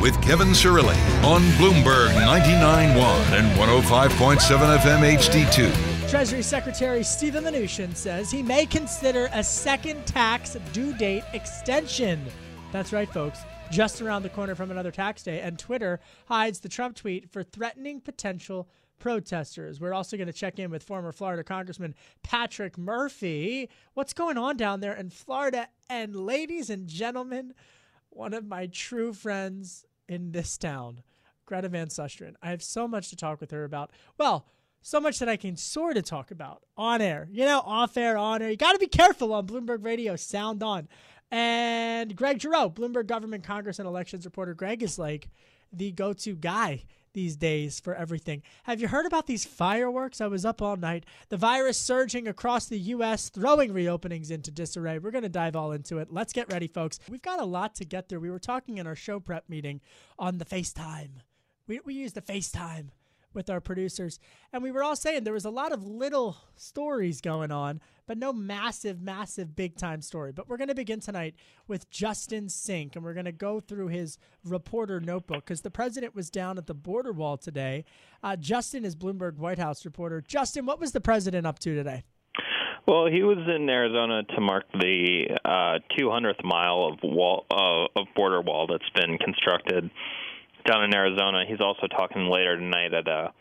with Kevin Cirilli on Bloomberg 99.1 and 105.7 FM HD2. Treasury Secretary Steven Mnuchin says he may consider a second tax due date extension. That's right, folks. Just around the corner from another tax day, and Twitter hides the Trump tweet for threatening potential protesters. We're also going to check in with former Florida Congressman Patrick Murphy. What's going on down there in Florida? And ladies and gentlemen, one of my true friends in this town, Greta Van Susteren. I have so much to talk with her about. Well, so much that I can sort of talk about on air. You know, off air, on air. You got to be careful on Bloomberg Radio. Sound on. And Greg Giroux, Bloomberg Government, Congress, and Elections reporter. Greg is like the go to guy these days for everything. Have you heard about these fireworks? I was up all night. The virus surging across the U.S., throwing reopenings into disarray. We're going to dive all into it. Let's get ready, folks. We've got a lot to get through. We were talking in our show prep meeting on the FaceTime. We, we use the FaceTime with our producers. And we were all saying there was a lot of little stories going on, but no massive, massive, big time story. But we're going to begin tonight with Justin Sink, and we're going to go through his reporter notebook because the president was down at the border wall today. Uh, Justin is Bloomberg White House reporter. Justin, what was the president up to today? Well, he was in Arizona to mark the uh, 200th mile of wall uh, of border wall that's been constructed down in Arizona. He's also talking later tonight at a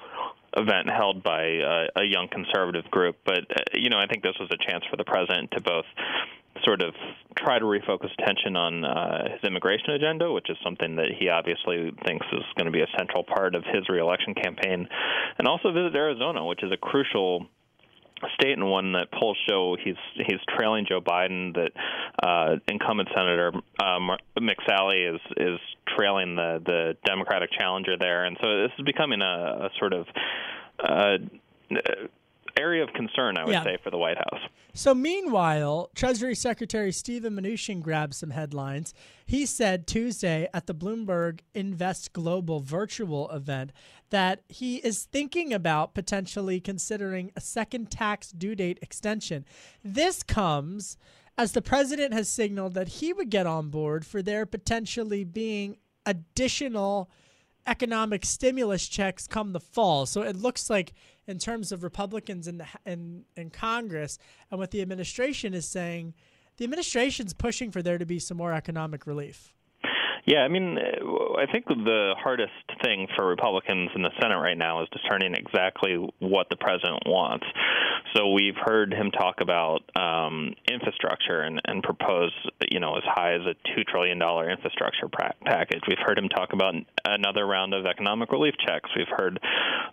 event held by a, a young conservative group. But uh, you know, I think this was a chance for the president to both sort of try to refocus attention on uh, his immigration agenda, which is something that he obviously thinks is going to be a central part of his reelection campaign, and also visit Arizona, which is a crucial state and one that polls show he's he's trailing Joe Biden. That uh, incumbent Senator uh, Mick Sally is is trailing the the Democratic challenger there, and so this is becoming a, a sort of uh, area of concern, I would yeah. say, for the White House. So, meanwhile, Treasury Secretary Steven Mnuchin grabbed some headlines. He said Tuesday at the Bloomberg Invest Global virtual event that he is thinking about potentially considering a second tax due date extension. This comes as the president has signaled that he would get on board for there potentially being additional economic stimulus checks come the fall. So it looks like in terms of Republicans in the in in Congress and what the administration is saying, the administration's pushing for there to be some more economic relief. Yeah, I mean, I think the hardest thing for Republicans in the Senate right now is discerning exactly what the president wants. So we've heard him talk about um, infrastructure and, and propose, you know, as high as a two trillion dollar infrastructure pra- package. We've heard him talk about another round of economic relief checks. We've heard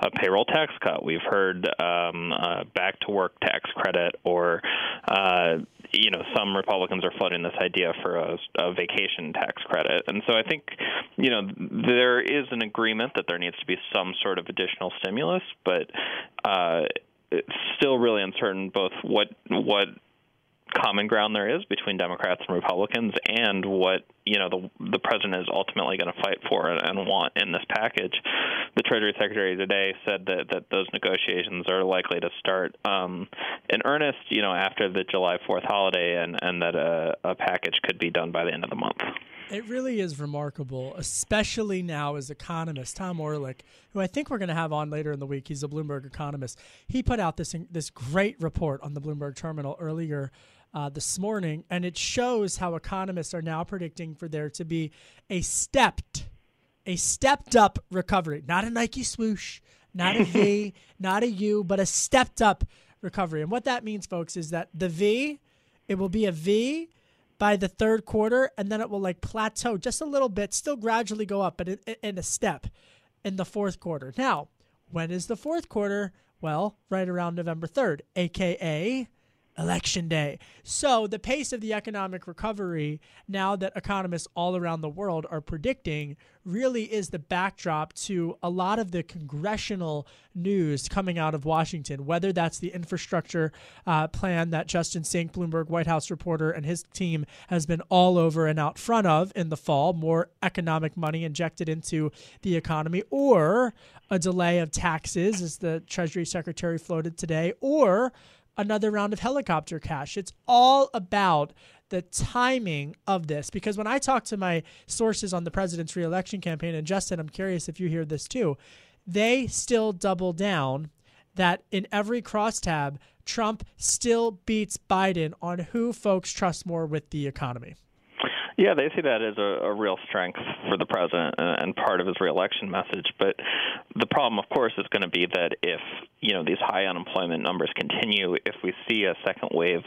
a payroll tax cut. We've heard um, back to work tax credit or uh, you know, some Republicans are floating this idea for a, a vacation tax credit, and so I think, you know, there is an agreement that there needs to be some sort of additional stimulus, but uh, it's still really uncertain both what what common ground there is between Democrats and Republicans, and what you know the the president is ultimately going to fight for and want in this package. The Treasury Secretary today said that that those negotiations are likely to start um, in earnest, you know, after the July 4th holiday, and and that a, a package could be done by the end of the month. It really is remarkable, especially now as economist Tom Orlik, who I think we're going to have on later in the week. He's a Bloomberg economist. He put out this this great report on the Bloomberg terminal earlier uh, this morning, and it shows how economists are now predicting for there to be a stepped, a stepped up recovery, not a Nike swoosh, not a V, not a U, but a stepped up recovery. And what that means, folks, is that the V, it will be a V by the third quarter, and then it will like plateau just a little bit, still gradually go up, but in, in a step in the fourth quarter. Now, when is the fourth quarter? Well, right around November 3rd, aka election day. So, the pace of the economic recovery, now that economists all around the world are predicting, really is the backdrop to a lot of the congressional news coming out of Washington, whether that's the infrastructure uh, plan that Justin Sink, Bloomberg White House reporter, and his team has been all over and out front of in the fall, more economic money injected into the economy, or a delay of taxes, as the Treasury Secretary floated today, or another round of helicopter cash. It's all about the timing of this because when I talk to my sources on the president's reelection campaign, and Justin, I'm curious if you hear this too, they still double down that in every crosstab, Trump still beats Biden on who folks trust more with the economy. Yeah, they see that as a, a real strength for the president and, part of his reelection message. But the problem, of course, is going to be that if you know these high unemployment numbers continue, if we see a second wave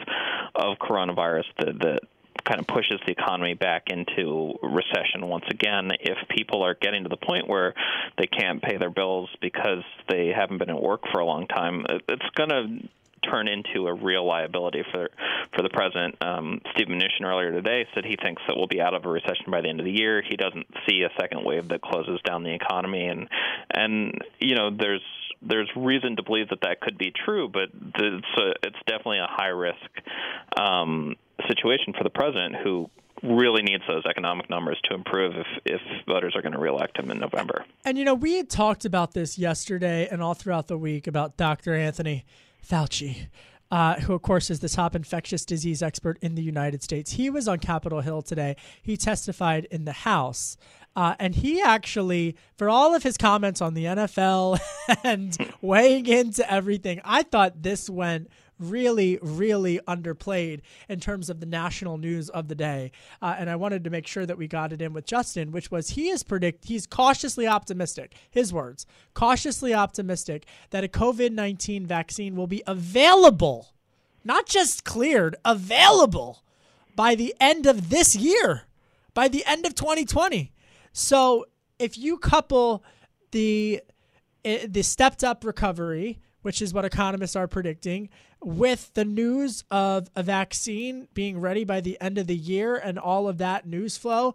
of coronavirus that, that kind of pushes the economy back into recession once again. If people are getting to the point where they can't pay their bills because they haven't been at work for a long time, it's going to turn into a real liability for for the president. Um, Steve Mnuchin earlier today said he thinks that we'll be out of a recession by the end of the year. He doesn't see a second wave that closes down the economy, and and you know there's there's reason to believe that that could be true, but it's a, it's definitely a high risk um, situation for the president who really needs those economic numbers to improve if, if voters are going to reelect him in November. And you know, we had talked about this yesterday and all throughout the week about Dr. Anthony Fauci. Uh, who, of course, is the top infectious disease expert in the United States. He was on Capitol Hill today. He testified in the House. Uh, and he actually, for all of his comments on the NFL and weighing into everything, I thought this went really, really underplayed in terms of the national news of the day. Uh, and I wanted to make sure that we got it in with Justin, which was he is predict he's cautiously optimistic. His words, cautiously optimistic that a COVID nineteen vaccine will be available, not just cleared, available by the end of this year, by the end of 2020. So if you couple the eh, the stepped up recovery, which is what economists are predicting, with the news of a vaccine being ready by the end of the year and all of that news flow,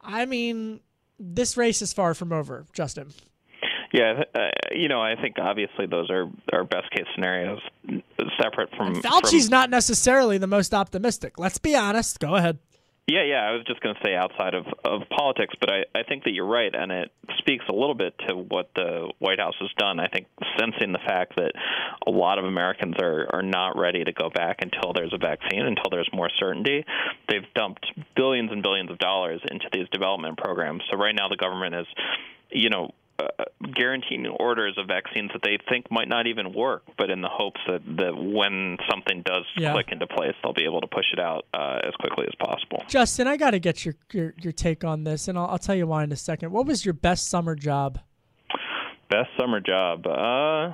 I mean, this race is far from over, Justin. Yeah, uh, you know, I think obviously those are our best case scenarios, separate from. And Fauci's from, not necessarily the most optimistic. Let's be honest. Go ahead. Yeah, yeah. I was just going to say outside of, of politics, but I, I think that you're right, and it speaks a little bit to what the White House has done. I think sensing the fact that a lot of Americans are, are not ready to go back until there's a vaccine, until there's more certainty, they've dumped billions and billions of dollars into these development programs. So right now the government is, you know, uh, guaranteeing orders of vaccines that they think might not even work, but in the hopes that, that when something does yeah. click into place, they'll be able to push it out uh, as quickly as possible. Justin, I got to get your, your, your take on this, and I'll, I'll tell you why in a second. What was your best summer job? Best summer job. Uh,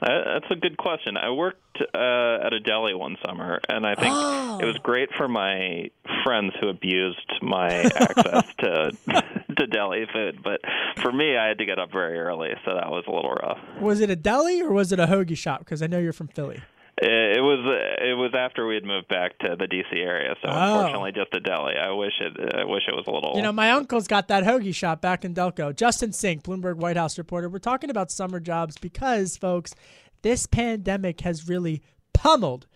that's a good question. I worked uh, at a deli one summer, and I think oh. it was great for my friends who abused my access to to deli food. But for me, I had to get up very early, so that was a little rough. Was it a deli or was it a hoagie shop? Because I know you're from Philly. It was it was after we had moved back to the DC area, so oh. unfortunately just a deli. I wish it I wish it was a little. You know, my uncle's got that hoagie shop back in Delco. Justin Sink, Bloomberg White House reporter. We're talking about summer jobs because, folks, this pandemic has really pummeled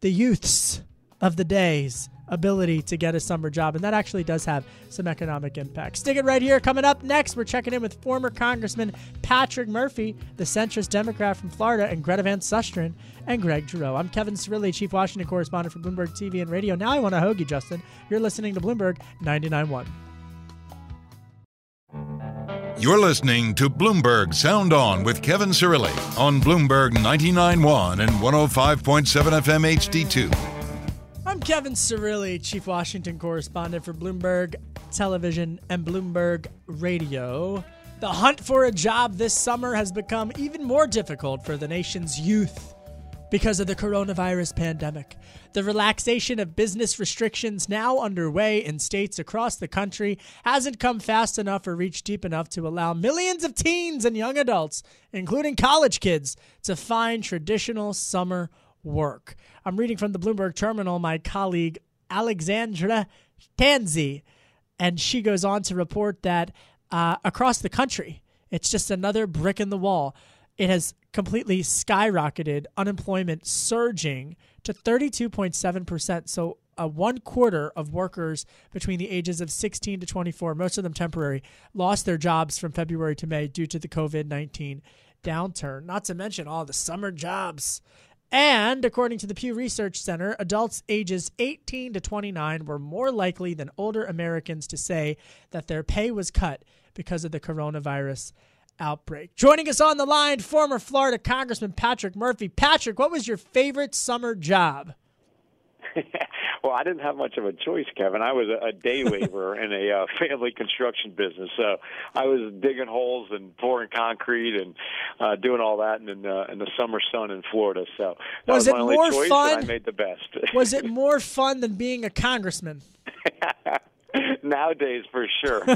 the youths of the day's ability to get a summer job. And that actually does have some economic impact. Stick it right here. Coming up next, we're checking in with former Congressman Patrick Murphy, the centrist Democrat from Florida, and Greta Van Susteren and Greg Giroux. I'm Kevin Cirilli, Chief Washington Correspondent for Bloomberg TV and Radio. Now I want to hug you, Justin. You're listening to Bloomberg 99.1. You're listening to Bloomberg Sound On with Kevin Cirilli on Bloomberg 99.1 and 105.7 FM HD2. I'm Kevin Cirilli, Chief Washington Correspondent for Bloomberg Television and Bloomberg Radio. The hunt for a job this summer has become even more difficult for the nation's youth because of the coronavirus pandemic. The relaxation of business restrictions now underway in states across the country hasn't come fast enough or reached deep enough to allow millions of teens and young adults, including college kids, to find traditional summer work. I'm reading from the Bloomberg Terminal, my colleague Alexandra Tanzi, and she goes on to report that uh, across the country, it's just another brick in the wall. It has completely skyrocketed, unemployment surging to 32.7%. So, uh, one quarter of workers between the ages of 16 to 24, most of them temporary, lost their jobs from February to May due to the COVID 19 downturn. Not to mention all the summer jobs and according to the Pew Research Center, adults ages 18 to 29 were more likely than older Americans to say that their pay was cut because of the coronavirus outbreak. Joining us on the line, former Florida Congressman Patrick Murphy. Patrick, what was your favorite summer job? well, I didn't have much of a choice, Kevin. I was a, a day laborer in a uh, family construction business, so I was digging holes and pouring concrete and uh, doing all that in, uh, in the summer sun in Florida. So that was, was my it only more choice, fun? I made the best. was it more fun than being a congressman? Nowadays, for sure.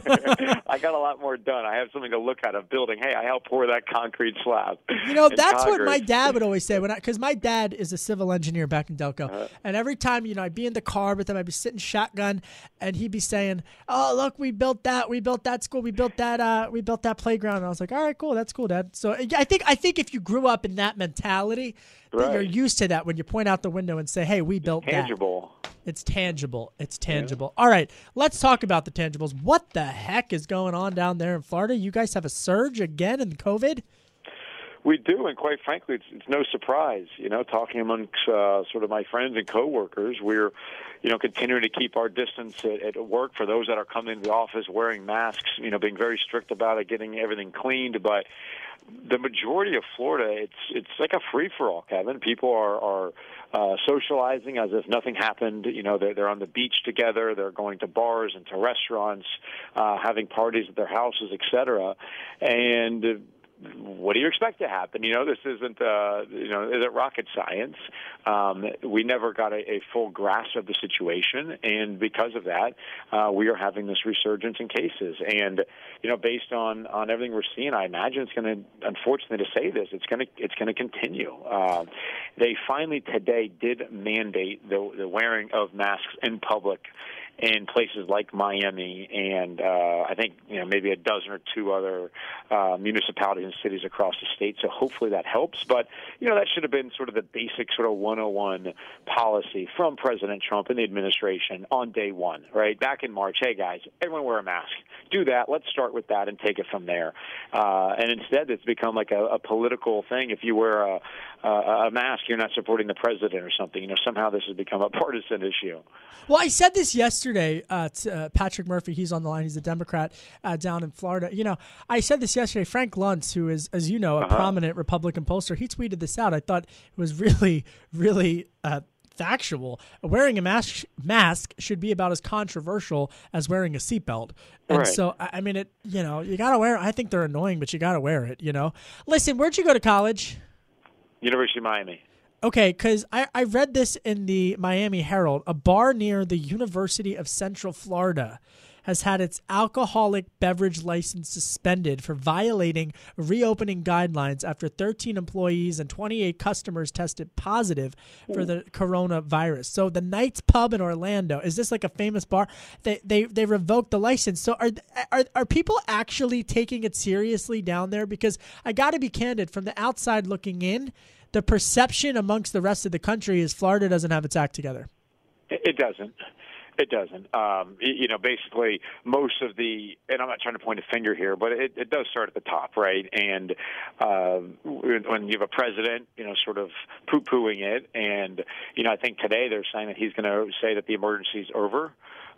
I got a lot more done. I have something to look at. A building. Hey, I helped pour that concrete slab. You know, that's Congress. what my dad would always say when I, because my dad is a civil engineer back in Delco, uh, and every time you know I'd be in the car with him, I'd be sitting shotgun, and he'd be saying, "Oh, look, we built that. We built that school. We built that. Uh, we built that playground." And I was like, "All right, cool. That's cool, Dad." So I think I think if you grew up in that mentality, right. you're used to that when you point out the window and say, "Hey, we built tangible. that." It's tangible. It's tangible. Yeah. All right, let's talk about the tangibles. What the heck is going on down there in Florida? You guys have a surge again in COVID? We do, and quite frankly, it's, it's no surprise. You know, talking amongst uh, sort of my friends and coworkers, we're, you know, continuing to keep our distance at, at work for those that are coming to the office wearing masks. You know, being very strict about it, getting everything cleaned. But the majority of Florida, it's it's like a free for all, Kevin. People are are uh, socializing as if nothing happened. You know, they're they're on the beach together. They're going to bars and to restaurants, uh, having parties at their houses, etc. And what do you expect to happen? You know, this isn't, uh, you know, is it rocket science? Um, we never got a, a full grasp of the situation, and because of that, uh, we are having this resurgence in cases. And you know, based on on everything we're seeing, I imagine it's going to, unfortunately, to say this, it's going to it's going to continue. Uh, they finally today did mandate the, the wearing of masks in public in places like Miami and uh, I think you know maybe a dozen or two other uh, municipalities and cities across the state. So hopefully that helps. But you know that should have been sort of the basic sort of 101 policy from President Trump and the administration on day one, right back in March. Hey guys, everyone wear a mask. Do that. Let's start with that and take it from there. Uh, and instead, it's become like a, a political thing. If you wear a, a, a mask, you're not supporting the president or something. You know somehow this has become a partisan issue. Well, I said this yesterday uh, to uh, Patrick Murphy. He's on the line. He's a Democrat uh, down in Florida. You know, I said this yesterday. Frank Luntz, who is, as you know, a uh-huh. prominent Republican pollster, he tweeted this out. I thought it was really, really uh, factual. Wearing a mask mask should be about as controversial as wearing a seatbelt. And right. so, I mean, it. You know, you gotta wear. I think they're annoying, but you gotta wear it. You know. Listen, where'd you go to college? University of Miami. Okay, because I, I read this in the Miami Herald. A bar near the University of Central Florida has had its alcoholic beverage license suspended for violating reopening guidelines after 13 employees and 28 customers tested positive for the coronavirus. So the Knights Pub in Orlando is this like a famous bar? They they they revoked the license. So are are are people actually taking it seriously down there? Because I got to be candid, from the outside looking in the perception amongst the rest of the country is Florida doesn't have its act together. It doesn't. It doesn't. Um, you know, basically, most of the, and I'm not trying to point a finger here, but it, it does start at the top, right? And uh, when you have a president, you know, sort of poo-pooing it, and you know, I think today they're saying that he's going to say that the emergency is over.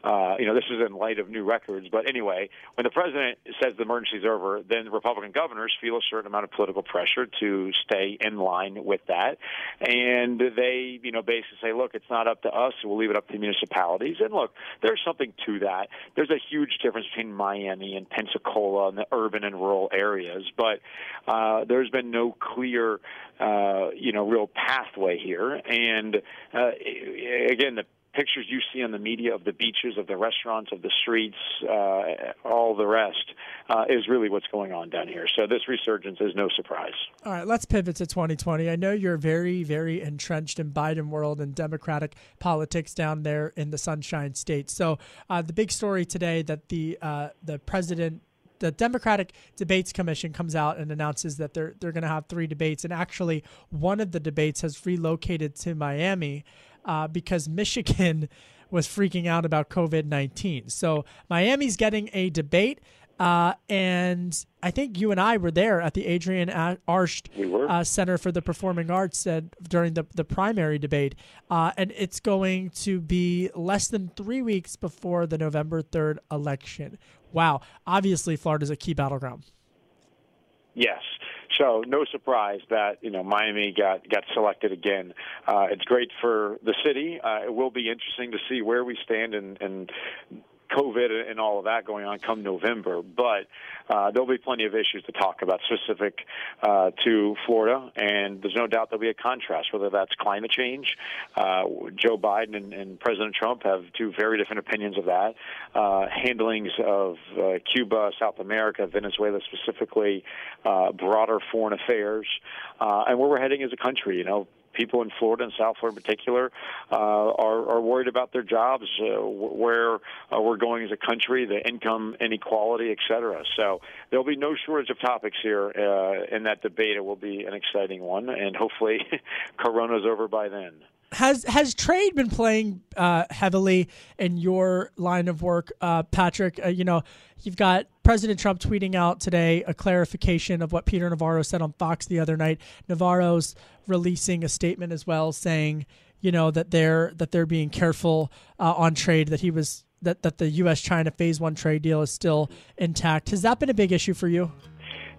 Uh, you know, this is in light of new records. But anyway, when the president says the emergency is over, then the Republican governors feel a certain amount of political pressure to stay in line with that. And they, you know, basically say, look, it's not up to us. We'll leave it up to the municipalities. And look, there's something to that. There's a huge difference between Miami and Pensacola and the urban and rural areas. But uh, there's been no clear, uh, you know, real pathway here. And uh, again, the pictures you see on the media of the beaches, of the restaurants, of the streets, uh, all the rest, uh, is really what's going on down here. So this resurgence is no surprise. All right, let's pivot to 2020. I know you're very, very entrenched in Biden world and Democratic politics down there in the Sunshine State. So uh, the big story today that the uh, the president the Democratic Debates Commission comes out and announces that they're they're going to have three debates, and actually one of the debates has relocated to Miami uh, because Michigan was freaking out about COVID 19. So Miami's getting a debate. Uh, and I think you and I were there at the Adrienne Arsht uh, Center for the Performing Arts uh, during the, the primary debate. Uh, and it's going to be less than three weeks before the November 3rd election. Wow. Obviously, Florida's a key battleground. Yes. So no surprise that you know Miami got got selected again. Uh, it's great for the city. Uh, it will be interesting to see where we stand and and COVID and all of that going on come November. But uh, there'll be plenty of issues to talk about specific uh, to Florida, and there's no doubt there'll be a contrast, whether that's climate change. Uh, Joe Biden and, and, President Trump have two very different opinions of that. Uh, handlings of uh, Cuba, South America, Venezuela specifically, uh, broader foreign affairs, and where we're heading as a country. You know, people in Florida and South Florida in particular uh, are, are worried about their jobs, uh, where uh, we're going as a country, the income inequality, et cetera. So there'll be no shortage of topics here uh, in that debate. It will be an exciting one, and hopefully, Corona's over by then has has trade been playing uh, heavily in your line of work, uh, Patrick? Uh, you know, you've got President Trump tweeting out today a clarification of what Peter Navarro said on Fox the other night. Navarro's releasing a statement as well, saying, you know, that they're that they're being careful uh, on trade. That he was that that the U.S. China Phase One trade deal is still intact. Has that been a big issue for you?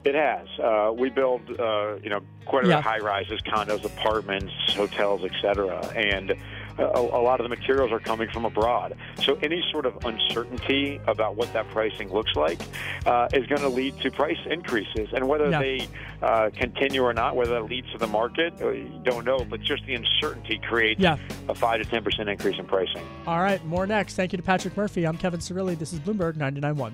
It has. Uh, we build, uh, you know, quite a bit yeah. Of high rises, condos, apartments, hotels, etc. And a, a, lot of the materials are coming from abroad. So any sort of uncertainty about what that pricing looks like uh, is going to lead to price increases. And whether yeah. they uh, continue or not, whether that leads to the market, uh, don't know. But just the uncertainty creates yeah. a five to ten percent increase in pricing. All right, more next. Thank you to Patrick Murphy. I'm Kevin Cirilli. This is Bloomberg 99.1.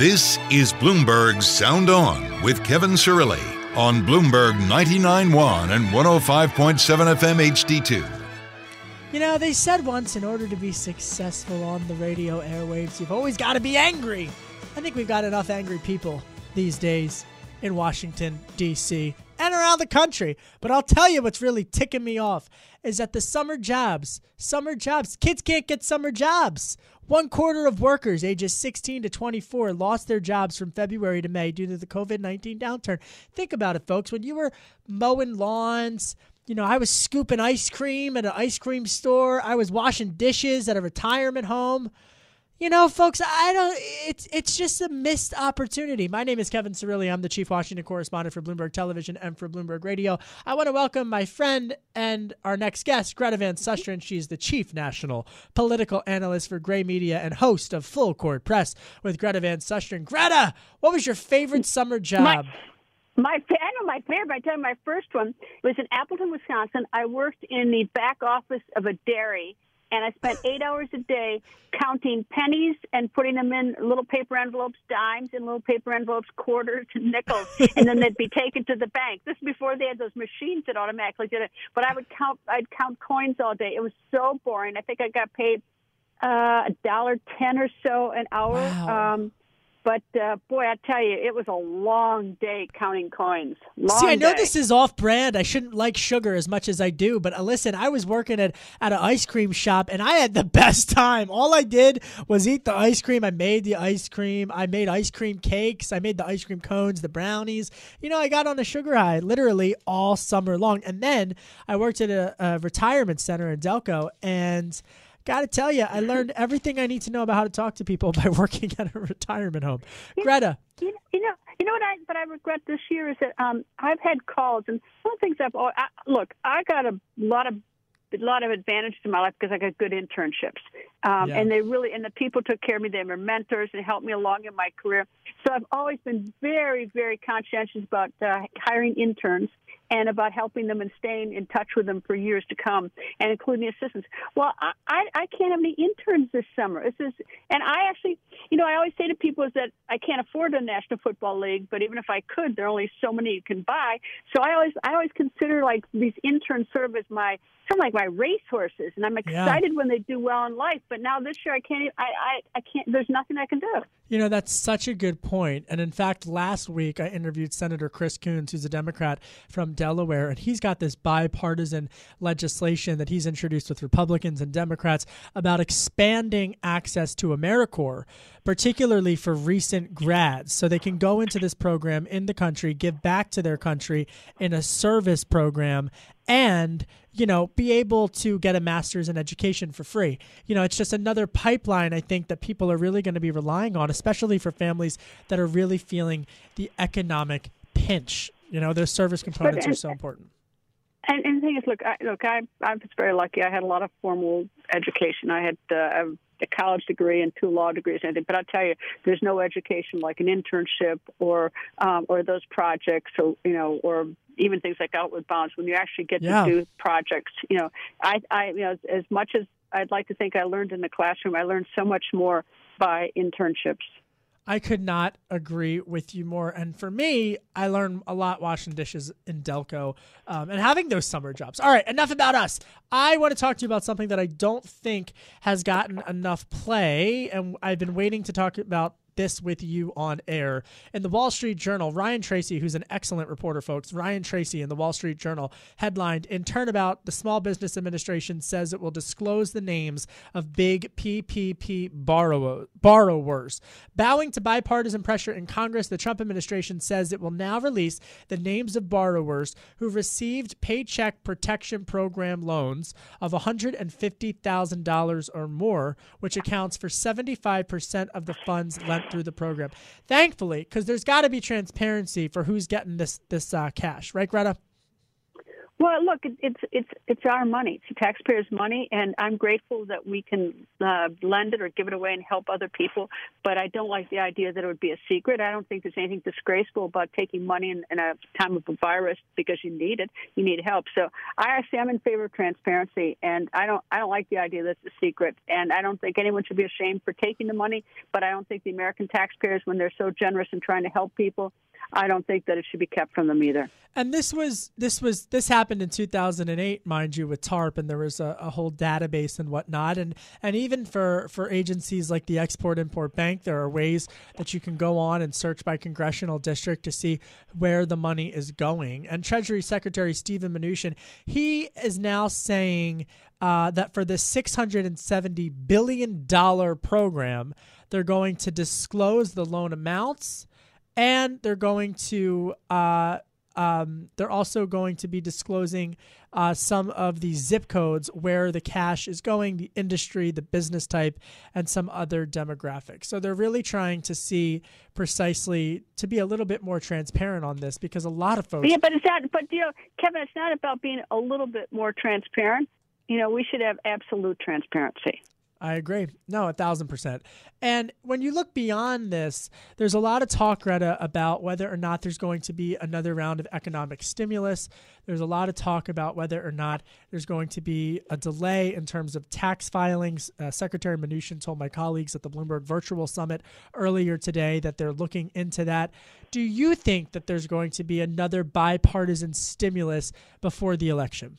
This is Bloomberg Sound On with Kevin Cirilli on Bloomberg 99.1 and 105.7 FM HD2. You know, they said once in order to be successful on the radio airwaves, you've always got to be angry. I think we've got enough angry people these days in Washington, D.C., and around the country. But I'll tell you what's really ticking me off is that the summer jobs, summer jobs, kids can't get summer jobs. One quarter of workers ages 16 to 24 lost their jobs from February to May due to the COVID 19 downturn. Think about it, folks. When you were mowing lawns, you know, I was scooping ice cream at an ice cream store, I was washing dishes at a retirement home. You know, folks, I don't. It's it's just a missed opportunity. My name is Kevin Cirilli. I'm the chief Washington correspondent for Bloomberg Television and for Bloomberg Radio. I want to welcome my friend and our next guest, Greta Van Susteren. She's the chief national political analyst for Gray Media and host of Full Court Press with Greta Van Susteren. Greta, what was your favorite summer job? My- My I know my favorite. I tell you, my first one was in Appleton, Wisconsin. I worked in the back office of a dairy, and I spent eight hours a day counting pennies and putting them in little paper envelopes, dimes in little paper envelopes, quarters and nickels, and then they'd be taken to the bank. This is before they had those machines that automatically did it. But I would count. I'd count coins all day. It was so boring. I think I got paid uh, a dollar ten or so an hour. Wow. Um, but uh, boy, I tell you, it was a long day counting coins. Long See, I know day. this is off brand. I shouldn't like sugar as much as I do, but uh, listen, I was working at, at an ice cream shop and I had the best time. All I did was eat the ice cream. I made the ice cream. I made ice cream cakes. I made the ice cream cones, the brownies. You know, I got on a sugar high literally all summer long. And then I worked at a, a retirement center in Delco and Got to tell you, I learned everything I need to know about how to talk to people by working at a retirement home. Greta, You, you know, you know what I what I regret this year is that um, I've had calls, and one of the things I've I, look, I got a lot of a lot of advantage to my life because I got good internships, um, Yeah. and they really and the people took care of me. They were mentors and helped me along in my career. So I've always been very, very conscientious about uh, hiring interns and about helping them and staying in touch with them for years to come, and including the assistants. Well, I, I, I can't have any interns this summer. This is, and I actually, you know, I always say to people is that I can't afford a National Football League, but even if I could, there are only so many you can buy. So I always, I always consider like these interns serve as my sort of like my racehorses, and I'm Yeah. excited when they do well in life. But now this year, I can't, I I can't. There's nothing I can do. You know, that's such a good point. And in fact, last week I interviewed Senator Chris Coons, who's a Democrat from Delaware, and he's got this bipartisan legislation that he's introduced with Republicans and Democrats about expanding access to AmeriCorps, particularly for recent grads, so they can go into this program in the country, give back to their country in a service program, and you know be able to get a master's in education for free. You know it's just another pipeline i think that people are really going to be relying on especially for families that are really feeling the economic pinch you know those service components are so important And, and the thing is, look, I, look, I, I was very lucky. I had a lot of formal education. I had uh, a college degree and two law degrees and everything. But I'll tell you, there's no education like an internship or um, or those projects, or you know, or even things like Outward Bounds. When you actually get Yeah. to do projects, you know, I, I, you know, as much as I'd like to think I learned in the classroom, I learned so much more by internships. I could not agree with you more. And for me, I learned a lot washing dishes in Delco um, and having those summer jobs. All right, enough about us. I want to talk to you about something that I don't think has gotten enough play, and I've been waiting to talk about this with you on air. In the Wall Street Journal, Ryan Tracy, who's an excellent reporter, folks, Ryan Tracy in the Wall Street Journal headlined In Turnabout, the Small Business Administration says it will disclose the names of big PPP borrow- borrowers. Bowing to bipartisan pressure in Congress, the Trump administration says it will now release the names of borrowers who received Paycheck Protection Program loans of $150,000 or more, which accounts for 75% of the funds lent through the program. Thankfully, because there's got to be transparency for who's getting this this uh, cash, right, Greta? Well, look, it's it's it's our money. It's taxpayers' money, and I'm grateful that we can uh, lend it or give it away and help other people. But I don't like the idea that it would be a secret. I don't think there's anything disgraceful about taking money in, in a time of a virus because you need it. You need help. So I am in favor of transparency, and I don't I don't like the idea that it's a secret. And I don't think anyone should be ashamed for taking the money. But I don't think the American taxpayers, when they're so generous in trying to help people, I don't think that it should be kept from them either. And this was this was this happened in 2008, mind you, with TARP, and there was a, a whole database and whatnot. And and even for for agencies like the Export Import Bank, there are ways that you can go on and search by congressional district to see where the money is going. And Treasury Secretary Steven Mnuchin, he is now saying uh, that for this 670 billion dollar program, they're going to disclose the loan amounts and they're going to uh, um, they're also going to be disclosing uh, some of the zip codes where the cash is going, the industry, the business type, and some other demographics. So they're really trying to see precisely to be a little bit more transparent on this because a lot of folks. Yeah, but it's not. But you know, Kevin, it's not about being a little bit more transparent. You know, we should have absolute transparency. I agree. No, a thousand percent. And when you look beyond this, there's a lot of talk, Greta, about whether or not there's going to be another round of economic stimulus. There's a lot of talk about whether or not there's going to be a delay in terms of tax filings. Uh, Secretary Mnuchin told my colleagues at the Bloomberg Virtual Summit earlier today that they're looking into that. Do you think that there's going to be another bipartisan stimulus before the election?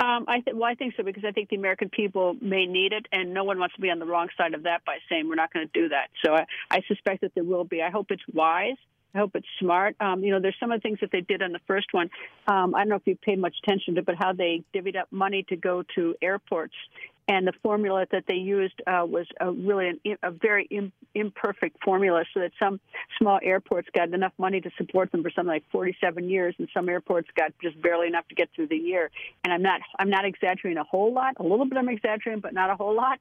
Um, I th- well, I think so because I think the American people may need it, and no one wants to be on the wrong side of that by saying we're not going to do that. So I, I suspect that there will be. I hope it's wise. I hope it's smart. Um, you know, there's some of the things that they did on the first one. Um, I don't know if you paid much attention to, but how they divvied up money to go to airports and the formula that they used uh, was a really an, a very Im, imperfect formula, so that some small airports got enough money to support them for something like 47 years, and some airports got just barely enough to get through the year. And I'm not I'm not exaggerating a whole lot. A little bit I'm exaggerating, but not a whole lot.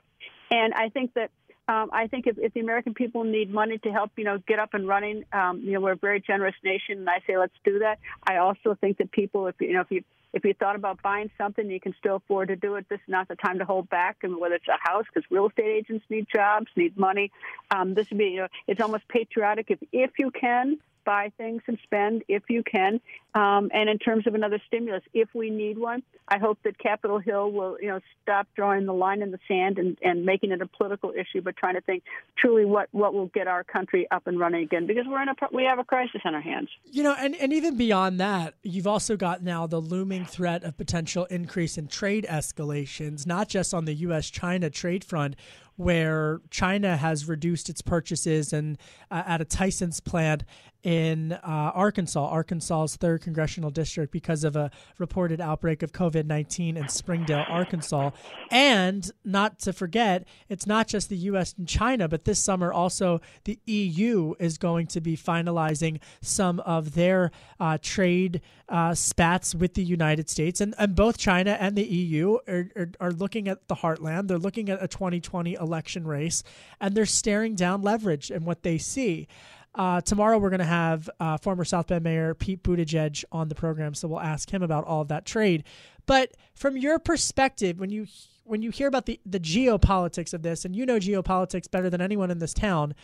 And I think that um, I think if, if the American people need money to help, you know, get up and running, um, you know, we're a very generous nation, and I say let's do that. I also think that people, if you know, if you if you thought about buying something, you can still afford to do it. This is not the time to hold back. And whether it's a house, because real estate agents need jobs, need money. Um, this would be, you know, it's almost patriotic if if you can buy things and spend if you can. Um, and in terms of another stimulus, if we need one, I hope that Capitol Hill will, you know, stop drawing the line in the sand and, and making it a political issue, but trying to think truly what, what will get our country up and running again because we're in a we have a crisis on our hands. You know, and, and even beyond that, you've also got now the looming threat of potential increase in trade escalations, not just on the U.S. China trade front where China has reduced its purchases and uh, at a Tyson's plant in uh, Arkansas, Arkansas's third congressional district, because of a reported outbreak of COVID 19 in Springdale, Arkansas. And not to forget, it's not just the U.S. and China, but this summer also the EU is going to be finalizing some of their uh, trade uh, spats with the United States. And, and both China and the EU are, are, are looking at the heartland. They're looking at a 2020 election race, and they're staring down leverage and what they see. Uh, tomorrow we're going to have uh, former South Bend Mayor Pete Buttigieg on the program, so we'll ask him about all of that trade. But from your perspective, when you when you hear about the the geopolitics of this, and you know geopolitics better than anyone in this town,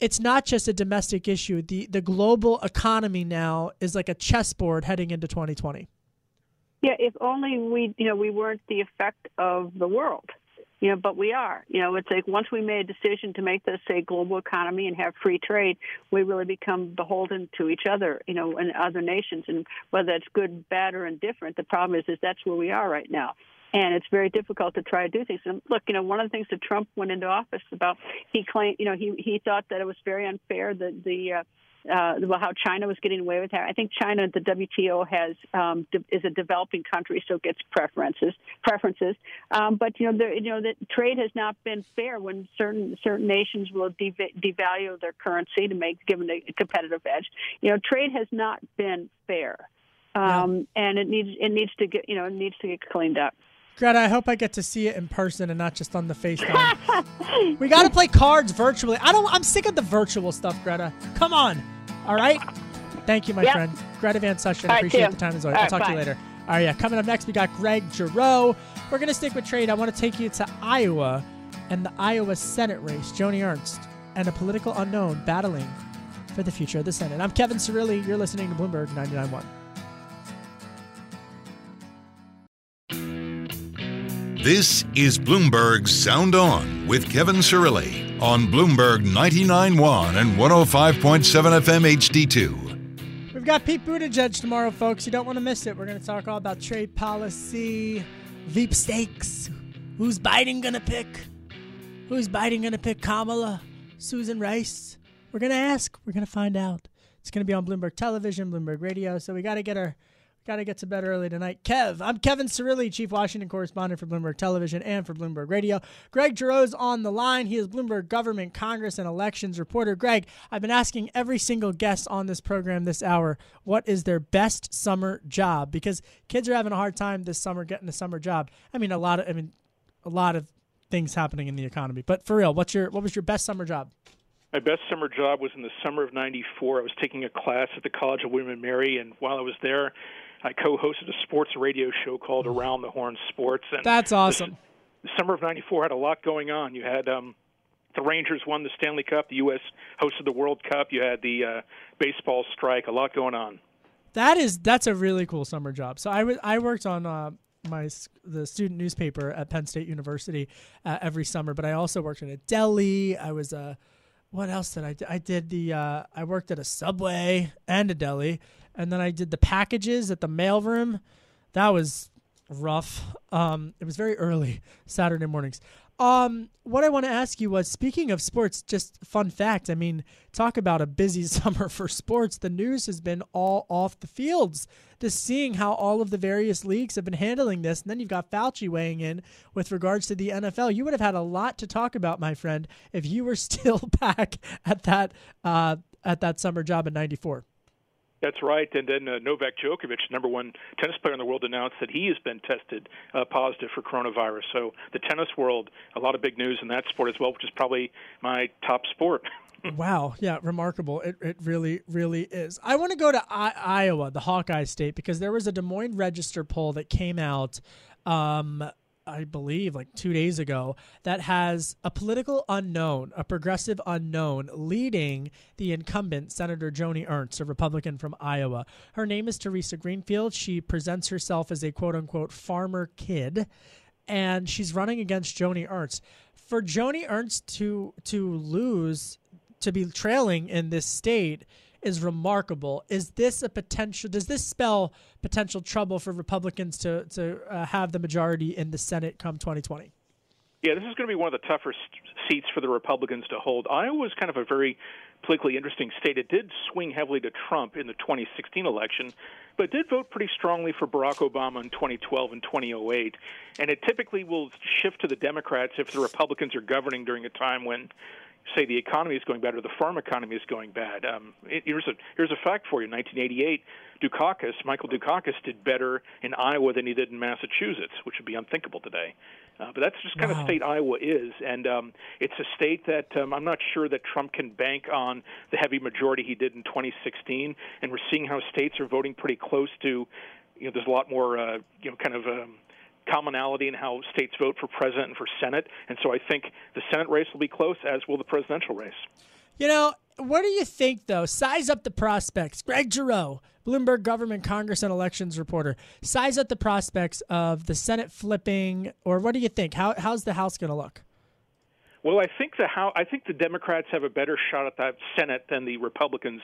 it's not just a domestic issue. the The global economy now is like a chessboard heading into 2020. Yeah, if only we you know we weren't the effect of the world you know, but we are. You know, it's like once we made a decision to make this a global economy and have free trade, we really become beholden to each other, you know, and other nations. And whether that's good, bad, or indifferent, the problem is, is that's where we are right now. And it's very difficult to try to do things. And look, you know, one of the things that Trump went into office about, he claimed, you know, he he thought that it was very unfair that the uh, uh, well, how China was getting away with that. I think China, the WTO has um, de- is a developing country, so it gets preferences. Preferences, um, but you know, the, you know, the trade has not been fair when certain certain nations will devalue their currency to make given a competitive edge. You know, trade has not been fair, um, yeah. and it needs it needs to get you know it needs to get cleaned up. Greta, I hope I get to see it in person and not just on the FaceTime. we got to play cards virtually. I don't. I'm sick of the virtual stuff, Greta. Come on. All right. Thank you, my yep. friend. Greta Van Susteren. Right, Appreciate the time as always. I'll talk bye. to you later. All right, yeah. Coming up next, we got Greg Giroux. We're going to stick with trade. I want to take you to Iowa and the Iowa Senate race. Joni Ernst and a political unknown battling for the future of the Senate. I'm Kevin Cirilli. You're listening to Bloomberg 99.1. This is Bloomberg Sound On with Kevin Cirilli on Bloomberg 99.1 and 105.7 FM HD2. We've got Pete Buttigieg tomorrow, folks. You don't want to miss it. We're going to talk all about trade policy, Veep stakes. Who's Biden going to pick? Who's Biden going to pick? Kamala? Susan Rice? We're going to ask. We're going to find out. It's going to be on Bloomberg Television, Bloomberg Radio. So we got to get our Got to get to bed early tonight. Kev, I'm Kevin Cirilli, Chief Washington Correspondent for Bloomberg Television and for Bloomberg Radio. Greg Giroux's on the line. He is Bloomberg Government, Congress, and Elections reporter. Greg, I've been asking every single guest on this program this hour what is their best summer job because kids are having a hard time this summer getting a summer job. I mean, a lot of I mean, a lot of things happening in the economy. But for real, what's your what was your best summer job? My best summer job was in the summer of '94. I was taking a class at the College of William and Mary, and while I was there, I co-hosted a sports radio show called Around the Horn Sports. And That's awesome. the summer of '94 had a lot going on. You had um, the Rangers won the Stanley Cup. The U.S. hosted the World Cup. You had the uh, baseball strike. A lot going on. That is that's a really cool summer job. So I, w- I worked on uh, my the student newspaper at Penn State University uh, every summer, but I also worked in a deli. I was a uh, what else did I do? I did the uh, I worked at a Subway and a deli, and then I did the packages at the mailroom. That was rough. Um, it was very early Saturday mornings. Um, what I want to ask you was speaking of sports, just fun fact. I mean, talk about a busy summer for sports. The news has been all off the fields. Just seeing how all of the various leagues have been handling this, and then you've got Fauci weighing in with regards to the NFL. You would have had a lot to talk about, my friend, if you were still back at that uh, at that summer job in '94. That's right. And then uh, Novak Djokovic, number one tennis player in the world, announced that he has been tested uh, positive for coronavirus. So the tennis world, a lot of big news in that sport as well, which is probably my top sport. wow. Yeah, remarkable. It, it really, really is. I want to go to I- Iowa, the Hawkeye state, because there was a Des Moines Register poll that came out um, I believe, like two days ago, that has a political unknown, a progressive unknown, leading the incumbent, Senator Joni Ernst, a Republican from Iowa. Her name is Theresa Greenfield. She presents herself as a quote unquote farmer kid, and she's running against Joni Ernst. For Joni Ernst to to lose, to be trailing in this state is remarkable. Is this a potential? Does this spell potential trouble for Republicans to to uh, have the majority in the Senate come 2020? Yeah, this is going to be one of the tougher seats for the Republicans to hold. Iowa is kind of a very politically interesting state. It did swing heavily to Trump in the 2016 election, but did vote pretty strongly for Barack Obama in 2012 and 2008. And it typically will shift to the Democrats if the Republicans are governing during a time when say the economy is going bad or the farm economy is going bad. Um, here's a here's a fact for you: 1988, Dukakis, Michael Dukakis, did better in Iowa than he did in Massachusetts, which would be unthinkable today. Uh, but that's just kind wow. of state Iowa is, and um, it's a state that um, I'm not sure that Trump can bank on the heavy majority he did in 2016. And we're seeing how states are voting pretty close to. You know, there's a lot more, uh, you know, kind of. Um, commonality in how states vote for president and for Senate. And so I think the Senate race will be close, as will the presidential race. You know, what do you think, though? Size up the prospects. Greg Giroux, Bloomberg Government Congress and Elections reporter. Size up the prospects of the Senate flipping, or what do you think? How, how's the House going to look? Well, I think the House, I think the Democrats have a better shot at that Senate than the Republicans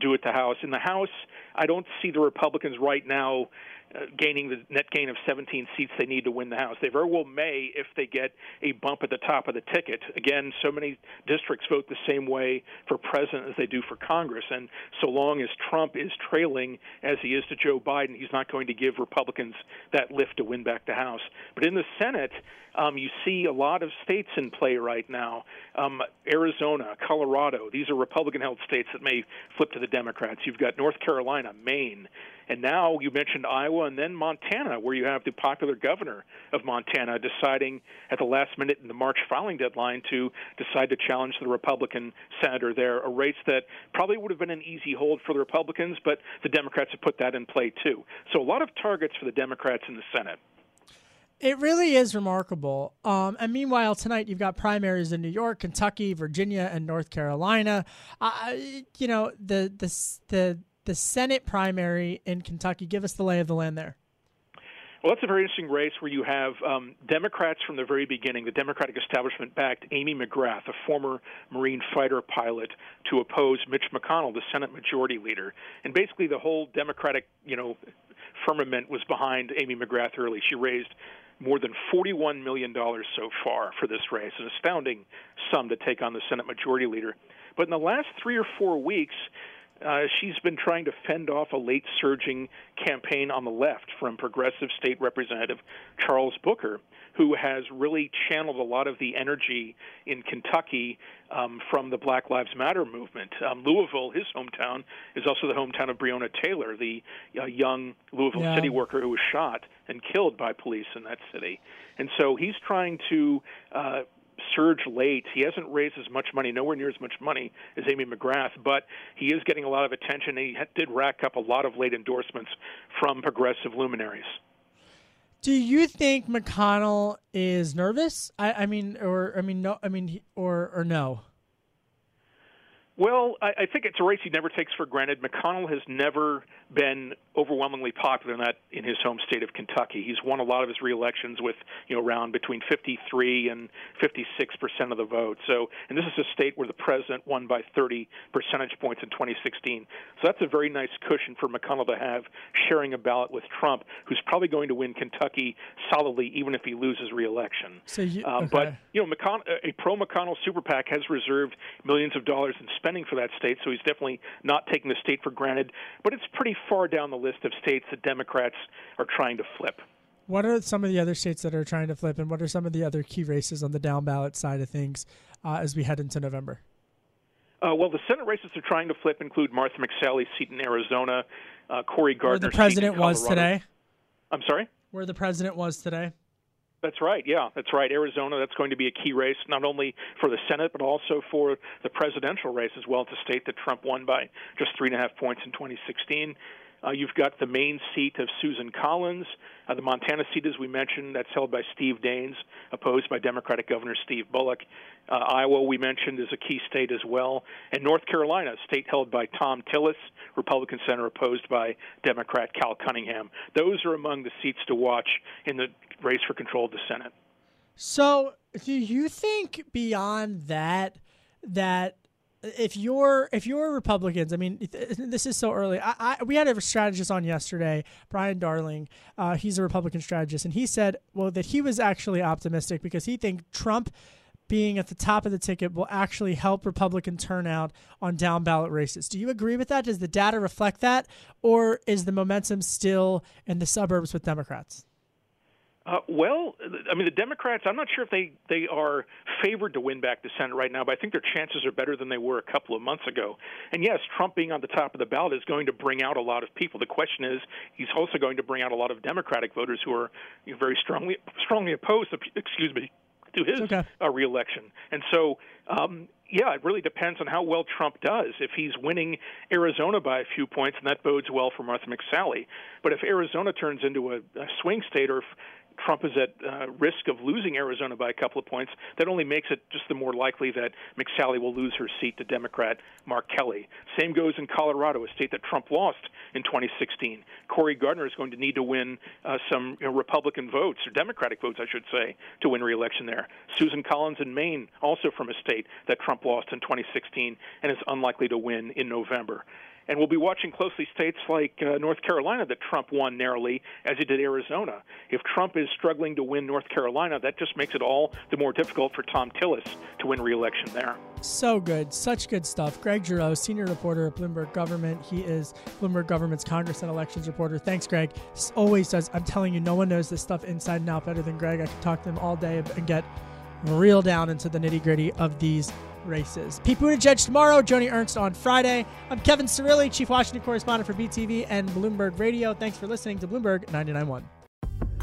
do at the House. In the House, I don't see the Republicans right now uh, gaining the net gain of 17 seats they need to win the House. They very well may if they get a bump at the top of the ticket. Again, so many districts vote the same way for president as they do for Congress, and so long as Trump is trailing as he is to Joe Biden, he's not going to give Republicans that lift to win back the House. But in the Senate, um, you see a lot of states in play right now. Um, Arizona, Colorado, these are Republican held states that may flip to the Democrats. You've got North Carolina, Maine. And now you mentioned Iowa and then Montana, where you have the popular governor of Montana deciding at the last minute in the March filing deadline to decide to challenge the Republican senator there, a race that probably would have been an easy hold for the Republicans, but the Democrats have put that in play too. So a lot of targets for the Democrats in the Senate. It really is remarkable. Um, and meanwhile, tonight you've got primaries in New York, Kentucky, Virginia, and North Carolina. Uh, you know the the the the Senate primary in Kentucky. Give us the lay of the land there. Well, that's a very interesting race where you have um, Democrats from the very beginning. The Democratic establishment backed Amy McGrath, a former Marine fighter pilot, to oppose Mitch McConnell, the Senate Majority Leader. And basically, the whole Democratic, you know, firmament was behind Amy McGrath early. She raised more than $41 million so far for this race, an astounding sum to take on the Senate Majority Leader. But in the last three or four weeks, uh, she's been trying to fend off a late surging campaign on the left from progressive state representative Charles Booker, who has really channeled a lot of the energy in Kentucky um, from the Black Lives Matter movement. Um, Louisville, his hometown, is also the hometown of Breonna Taylor, the uh, young Louisville yeah. city worker who was shot and killed by police in that city. And so he's trying to uh, surge late. He hasn't raised as much money, nowhere near as much money as Amy McGrath, but he is getting a lot of attention. He did rack up a lot of late endorsements from progressive luminaries. Do you think McConnell is nervous? I, I mean, or I mean, no, I mean, or or no? Well, I, I think it's a race he never takes for granted. McConnell has never been overwhelmingly popular in that in his home state of Kentucky. He's won a lot of his re-elections with you know around between 53 and 56 percent of the vote. So, and this is a state where the president won by 30 percentage points in 2016. So that's a very nice cushion for McConnell to have sharing a ballot with Trump, who's probably going to win Kentucky solidly, even if he loses re-election. So you, uh, okay. But you know, McConnell, a pro McConnell super PAC has reserved millions of dollars in spending for that state, so he's definitely not taking the state for granted. But it's pretty far down the list of states that Democrats are trying to flip. What are some of the other states that are trying to flip, and what are some of the other key races on the down ballot side of things uh, as we head into November? Uh, well, the Senate races they're trying to flip include Martha McSally's seat in Arizona, uh, Cory Gardner's Where the president was today. I'm sorry. Where the president was today. That's right. Yeah, that's right. Arizona. That's going to be a key race, not only for the Senate but also for the presidential race as well. It's a state that Trump won by just three and a half points in 2016. Uh, you've got the Maine seat of Susan Collins. Uh, the Montana seat, as we mentioned, that's held by Steve Daines, opposed by Democratic Governor Steve Bullock. Uh, Iowa, we mentioned, is a key state as well. And North Carolina, a state held by Thom Tillis, Republican senator, opposed by Democrat Cal Cunningham. Those are among the seats to watch in the race for control of the Senate. So, do you think beyond that that if you're if you're Republicans, I mean, this is so early. I, I we had a strategist on yesterday, Brian Darling. Uh, he's a Republican strategist, and he said, well, that he was actually optimistic because he thinks Trump being at the top of the ticket will actually help Republican turnout on down ballot races. Do you agree with that? Does the data reflect that, or is the momentum still in the suburbs with Democrats? Uh, well, I mean, the Democrats. I'm not sure if they they are favored to win back the Senate right now, but I think their chances are better than they were a couple of months ago. And yes, Trump being on the top of the ballot is going to bring out a lot of people. The question is, he's also going to bring out a lot of Democratic voters who are you know, very strongly strongly opposed. Excuse me. To his okay. uh, reelection, and so um, yeah, it really depends on how well Trump does. If he's winning Arizona by a few points, and that bodes well for Martha McSally. But if Arizona turns into a, a swing state, or if Trump is at uh, risk of losing Arizona by a couple of points, that only makes it just the more likely that McSally will lose her seat to Democrat Mark Kelly. Same goes in Colorado, a state that Trump lost in 2016. Cory Gardner is going to need to win uh, some you know, Republican votes, or Democratic votes, I should say, to win re-election there. Susan Collins in Maine, also from a state that Trump lost in 2016 and is unlikely to win in November. And we'll be watching closely states like uh, North Carolina that Trump won narrowly, as he did Arizona. If Trump is struggling to win North Carolina, that just makes it all the more difficult for Thom Tillis to win re-election there. So good, such good stuff. Greg Giroux, senior reporter at Bloomberg Government. He is Bloomberg Government's Congress and elections reporter. Thanks, Greg. This always does. I'm telling you, no one knows this stuff inside and out better than Greg. I could talk to him all day and get real down into the nitty gritty of these races. Pete Buttigieg tomorrow, Joni Ernst on Friday. I'm Kevin Cirilli, Chief Washington Correspondent for BTV and Bloomberg Radio. Thanks for listening to Bloomberg 99.1.